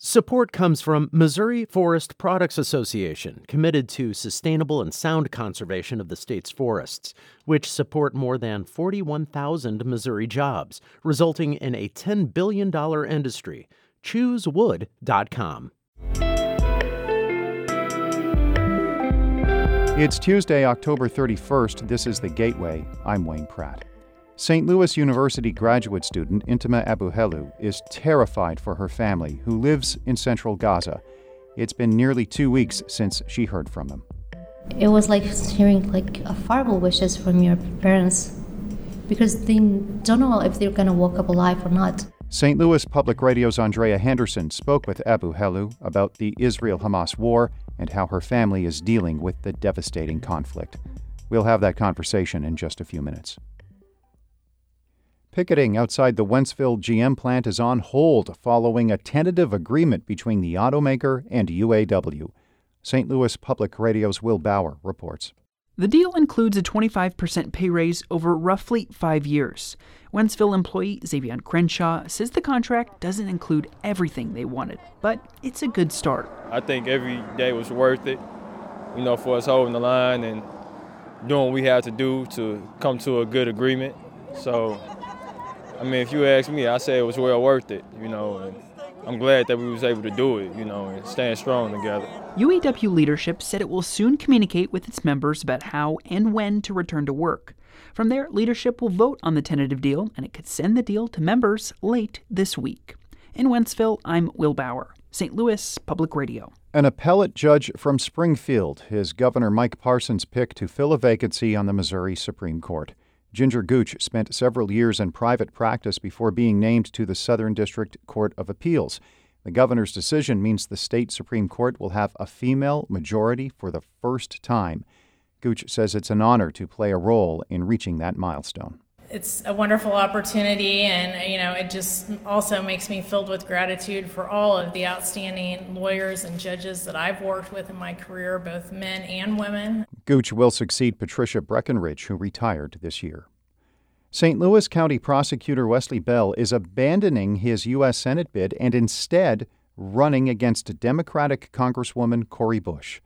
Support comes from Missouri Forest Products Association, committed to sustainable and sound conservation of the state's forests, which support more than 41,000 Missouri jobs, resulting in a $10 billion industry. ChooseWood.com. It's Tuesday, October 31st. This is The Gateway. I'm Wayne Pratt. St. Louis University graduate student Intimaa AbuHelou is terrified for her family, who lives in central Gaza. It's been nearly two weeks since she heard from them. It was like hearing like horrible wishes from your parents because they don't know if they're going to wake up alive or not. St. Louis Public Radio's Andrea Henderson spoke with AbuHelou about the Israel Hamas war and how her family is dealing with the devastating conflict. We'll have that conversation in just a few minutes. Picketing outside the Wentzville GM plant is on hold following a tentative agreement between the automaker and UAW. St. Louis Public Radio's Will Bauer reports. The deal includes a 25% pay raise over roughly five years. Wentzville employee Xavier Crenshaw says the contract doesn't include everything they wanted, but it's a good start. I think every day was worth it, you know, for us holding the line and doing what we had to do to come to a good agreement. So I mean, if you ask me, I say it was well worth it, you know, and I'm glad that we was able to do it, you know, and stand strong together. UAW leadership said it will soon communicate with its members about how and when to return to work. From there, leadership will vote on the tentative deal, and it could send the deal to members late this week. In Wentzville, I'm Will Bauer, St. Louis Public Radio. An appellate judge from Springfield is Governor Mike Parson's pick to fill a vacancy on the Missouri Supreme Court. Ginger Gooch spent several years in private practice before being named to the Southern District Court of Appeals. The governor's decision means the state Supreme Court will have a female majority for the first time. Gooch says it's an honor to play a role in reaching that milestone it's a wonderful opportunity and you know it just also makes me filled with gratitude for all of the outstanding lawyers and judges that I've worked with in my career both men and women. Gooch will succeed Patricia Breckenridge who retired this year. St. Louis County Prosecutor Wesley Bell is abandoning his U.S. Senate bid and instead running against Democratic Congresswoman Cori Bush.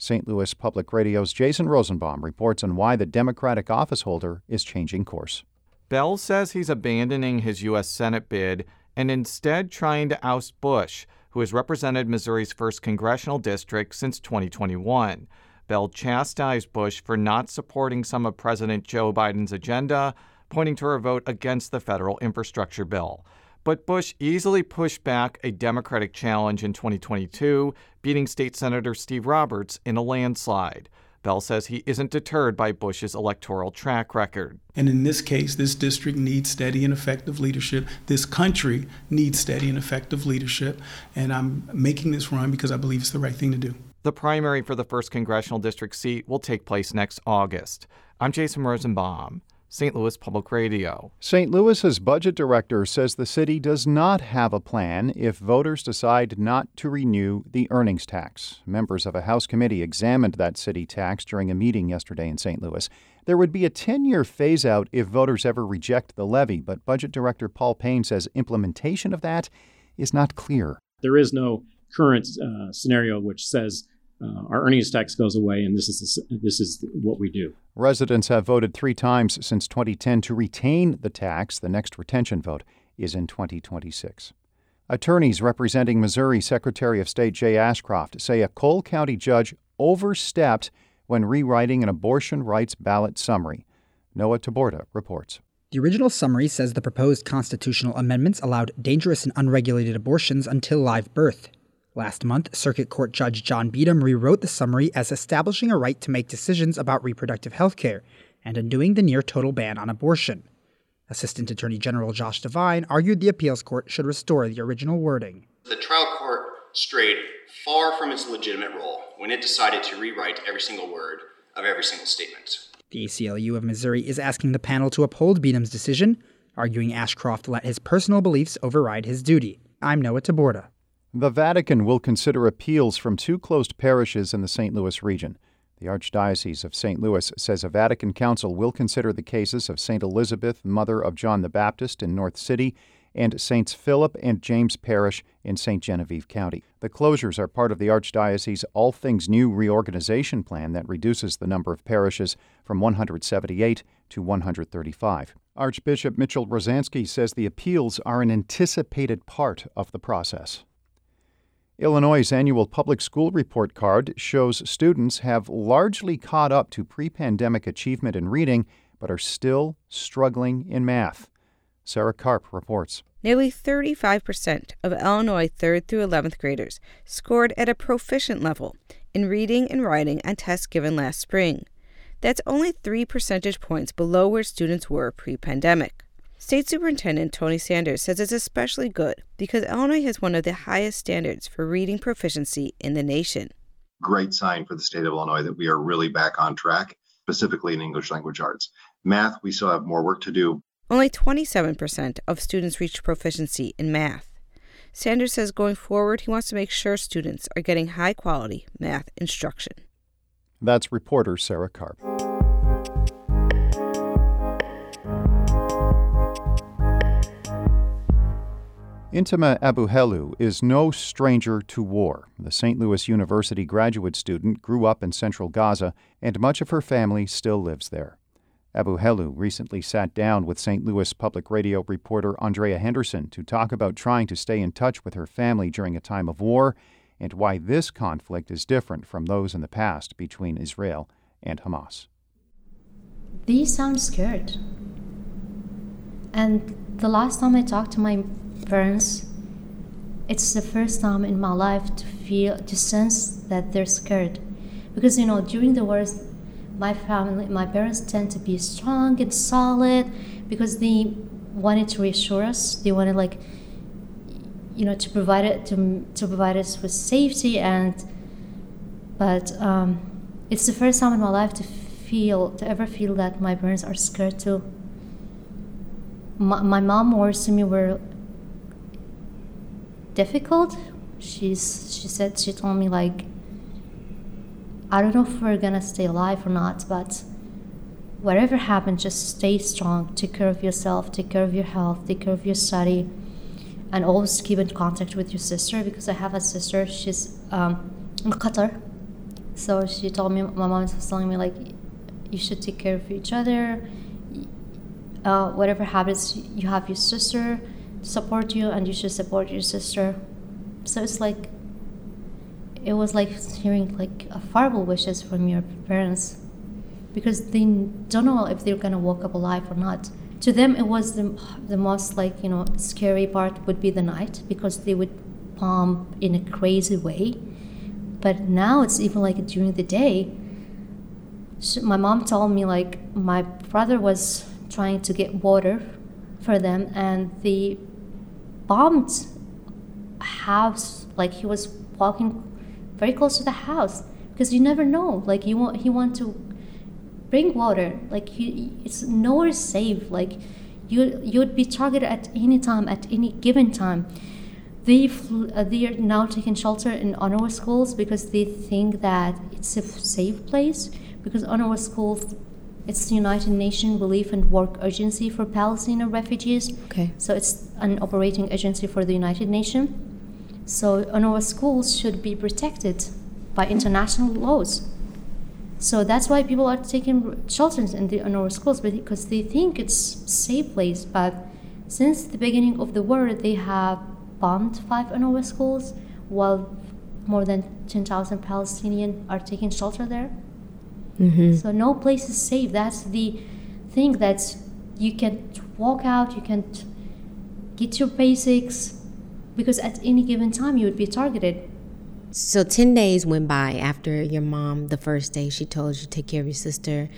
St. Louis Public Radio's Jason Rosenbaum reports on why the Democratic officeholder is changing course. Bell says he's abandoning his U.S. Senate bid and instead trying to oust Bush, who has represented Missouri's 1st congressional district since 2021. Bell chastised Bush for not supporting some of President Joe Biden's agenda, pointing to her vote against the federal infrastructure bill. But Bush easily pushed back a Democratic challenge in 2022, beating State Senator Steve Roberts in a landslide. Bell says he isn't deterred by Bush's electoral track record. And in this case, this district needs steady and effective leadership. This country needs steady and effective leadership. And I'm making this run because I believe it's the right thing to do. The primary for the 1st Congressional District seat will take place next August. I'm Jason Rosenbaum. St. Louis Public Radio. St. Louis's budget director says the city does not have a plan if voters decide not to renew the earnings tax. Members of a House committee examined that city tax during a meeting yesterday in St. Louis. There would be a 10 year phase out if voters ever reject the levy, but budget director Paul Payne says implementation of that is not clear. There is no current uh, scenario which says uh, our earnings tax goes away, and this is this is what we do. Residents have voted three times since 2010 to retain the tax. The next retention vote is in 2026. Attorneys representing Missouri Secretary of State Jay Ashcroft say a Cole County judge overstepped when rewriting an abortion rights ballot summary. Noah Taborda reports. The original summary says the proposed constitutional amendments allowed dangerous and unregulated abortions until live birth. Last month, Circuit Court Judge Jon Beetem rewrote the summary as establishing a right to make decisions about reproductive health care and undoing the near total ban on abortion. Assistant Attorney General Josh Divine argued the appeals court should restore the original wording. The trial court strayed far from its legitimate role when it decided to rewrite every single word of every single statement. The ACLU of Missouri is asking the panel to uphold Beetem's decision, arguing Ashcroft let his personal beliefs override his duty. I'm Noah Taborda. The Vatican will consider appeals from two closed parishes in the St. Louis region. The Archdiocese of St. Louis says a Vatican council will consider the cases of St. Elizabeth, mother of John the Baptist in North City, and Saints Philip and James Parish in Ste. Genevieve County. The closures are part of the Archdiocese All Things New reorganization plan that reduces the number of parishes from 178 to 135. Archbishop Mitchell Rozanski says the appeals are an anticipated part of the process. Illinois' annual public school report card shows students have largely caught up to pre pandemic achievement in reading, but are still struggling in math. Sarah Karp reports. Nearly 35% of Illinois 3rd through 11th graders scored at a proficient level in reading and writing on tests given last spring. That's only three percentage points below where students were pre pandemic. State Superintendent Tony Sanders says it's especially good because Illinois has one of the highest standards for reading proficiency in the nation. Great sign for the state of Illinois that we are really back on track, specifically in English language arts. Math, we still have more work to do. Only 27% of students reach proficiency in math. Sanders says going forward, he wants to make sure students are getting high quality math instruction. That's reporter Sarah Karp. Intimaa AbuHelou is no stranger to war. The St. Louis University graduate student grew up in central Gaza, and much of her family still lives there. Abuhelu recently sat down with St. Louis Public Radio reporter Andrea Henderson to talk about trying to stay in touch with her family during a time of war and why this conflict is different from those in the past between Israel and Hamas. These sound scared. And the last time I talked to my parents, it's the first time in my life to feel, to sense that they're scared. Because, you know, during the wars, my family, my parents tend to be strong and solid because they wanted to reassure us. They wanted, like, you know, to provide it to, to provide us with safety and, but um, it's the first time in my life to feel, to ever feel that my parents are scared too. My, my mom words to me were difficult. She's she said she told me like I don't know if we're gonna stay alive or not, but whatever happens, just stay strong. Take care of yourself. Take care of your health. Take care of your study, and always keep in contact with your sister because I have a sister. She's um, in Qatar, so she told me my mom was telling me like you should take care of each other. Uh, whatever happens, you have your sister support you and you should support your sister. So it's like it was like hearing like a horrible wishes from your parents because they don't know if they're gonna wake up alive or not. To them it was the, the most like you know scary part would be the night because they would bomb in a crazy way. But now it's even like during the day so my mom told me like my brother was trying to get water for them and the bombed house like he was walking very close to the house because you never know like you want he want to bring water like he, it's nowhere safe like you you would be targeted at any time at any given time. They fl- uh, they are now taking shelter in UNRWA schools because they think that it's a safe place because UNRWA schools it's the United Nations Relief and Work Agency for Palestinian refugees. Okay. So it's an operating agency for the United Nations. So UNRWA schools should be protected by international laws. So that's why people are taking shelter in the UNRWA schools because they think it's a safe place. But since the beginning of the war, they have bombed five UNRWA schools, while more than 10,000 Palestinians are taking shelter there. Mm-hmm. So no place is safe. That's the thing that you can't walk out, you can't get your basics, because at any given time you would be targeted. So 10 days went by after your mom, the first day she told you to take care of your sister.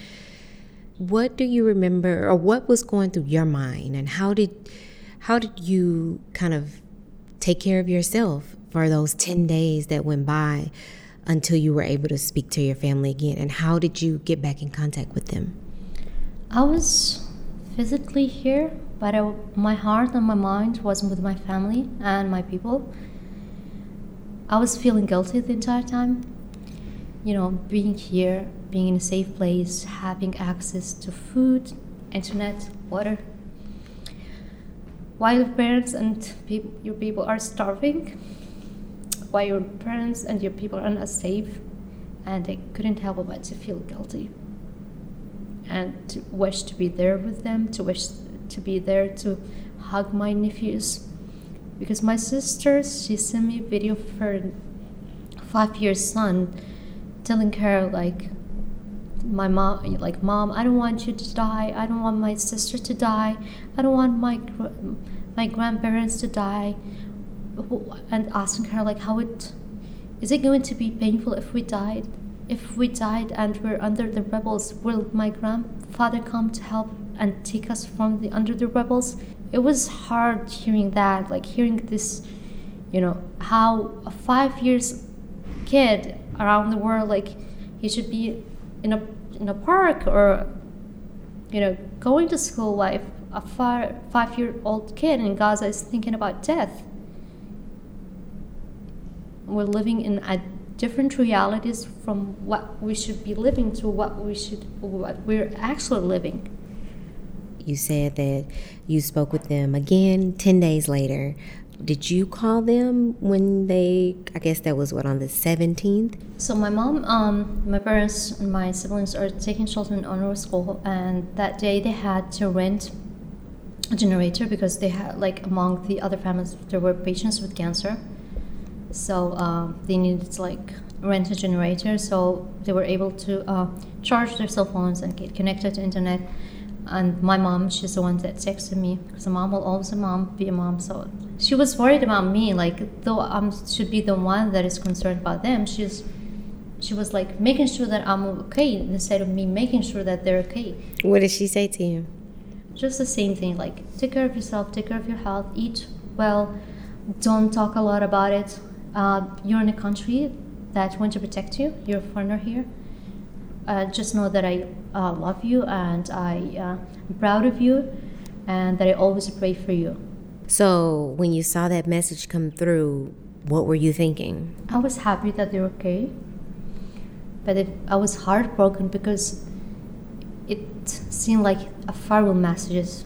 What do you remember or what was going through your mind and how did how did you kind of take care of yourself for those 10 days that went by until you were able to speak to your family again and how did you get back in contact with them? I was physically here but I, my heart and my mind was with my family and my people. I was feeling guilty the entire time. You know, being here, being in a safe place, having access to food, internet, water. while your parents and pe- your people are starving, while your parents and your people are not safe, and I couldn't help but to feel guilty. And to wish to be there with them, to wish to be there to hug my nephews. Because my sister, she sent me a video of her five years son telling her like my mom like mom i don't want you to die. I don't want my sister to die. I don't want my my grandparents to die and asking her like how it is it going to be painful if we died if we died and we're under the rebels? Will my grandfather come to help and take us from the under the rebels? It was hard hearing that like hearing this you know how a five years kid around the world like he should be in a in a park or you know going to school life a five five year old kid in gaza is thinking about death we're living in a different realities from what we should be living to what we should what we're actually living. You said that you spoke with them again 10 days later. Did you call them when they i guess that was what on the 17th so my mom um, my parents and my siblings are taking children in UNRWA school and that day they had to rent a generator because they had like among the other families there were patients with cancer so uh, they needed like rent a generator so they were able to uh, charge their cell phones and get connected to internet. And my mom she's the one that texted me because a mom will always a mom be a mom. So she was worried about me like though i should be the one that is concerned about them she's she was like making sure that i'm okay instead of me making sure that they're okay. What did she say to you? Just the same thing like take care of yourself take care of your health eat well don't talk a lot about it uh, you're in a country that want to protect you you're a foreigner here uh, just know that I uh, love you and I uh, am proud of you and that I always pray for you. So, when you saw that message come through, what were you thinking? I was happy that they're okay, but it, I was heartbroken because it seemed like a farewell messages.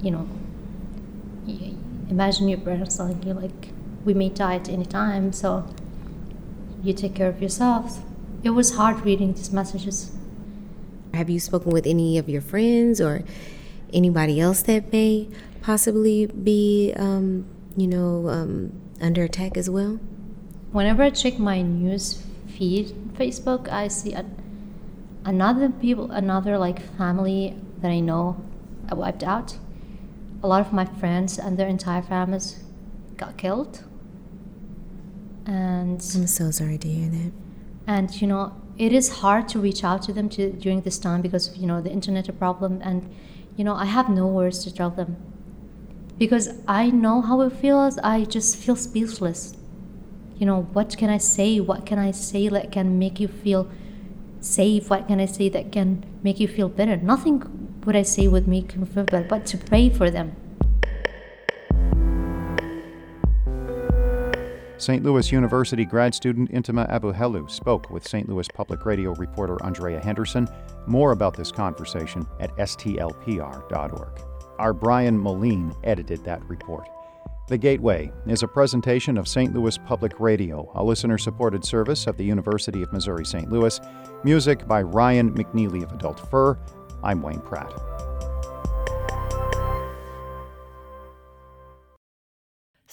You know, imagine your parents telling you like, "We may die at any time, so you take care of yourself." it was hard reading these messages. Have you spoken with any of your friends or anybody else that may possibly be, um, you know, um, under attack as well? Whenever I check my news feed, Facebook, I see a, another people, another like family that I know wiped out. A lot of my friends and their entire families got killed. And I'm so sorry to hear that and you know it is hard to reach out to them to, during this time because of you know the internet a problem. And you know i have no words to tell them. Because i know how it feels. I just feel speechless. You know what can i say? What can i say that can make you feel safe? What can i say that can make you feel better? Nothing would i say would make you feel better but to pray for them St. Louis University grad student Intimaa AbuHelou spoke with St. Louis Public Radio reporter Andrea Henderson. More about this conversation at stlpr.org. Our Brian Moline edited that report. The Gateway is a presentation of St. Louis Public Radio, a listener supported service of the University of Missouri St. Louis. Music by Ryan McNeely of Adult Fur. I'm Wayne Pratt.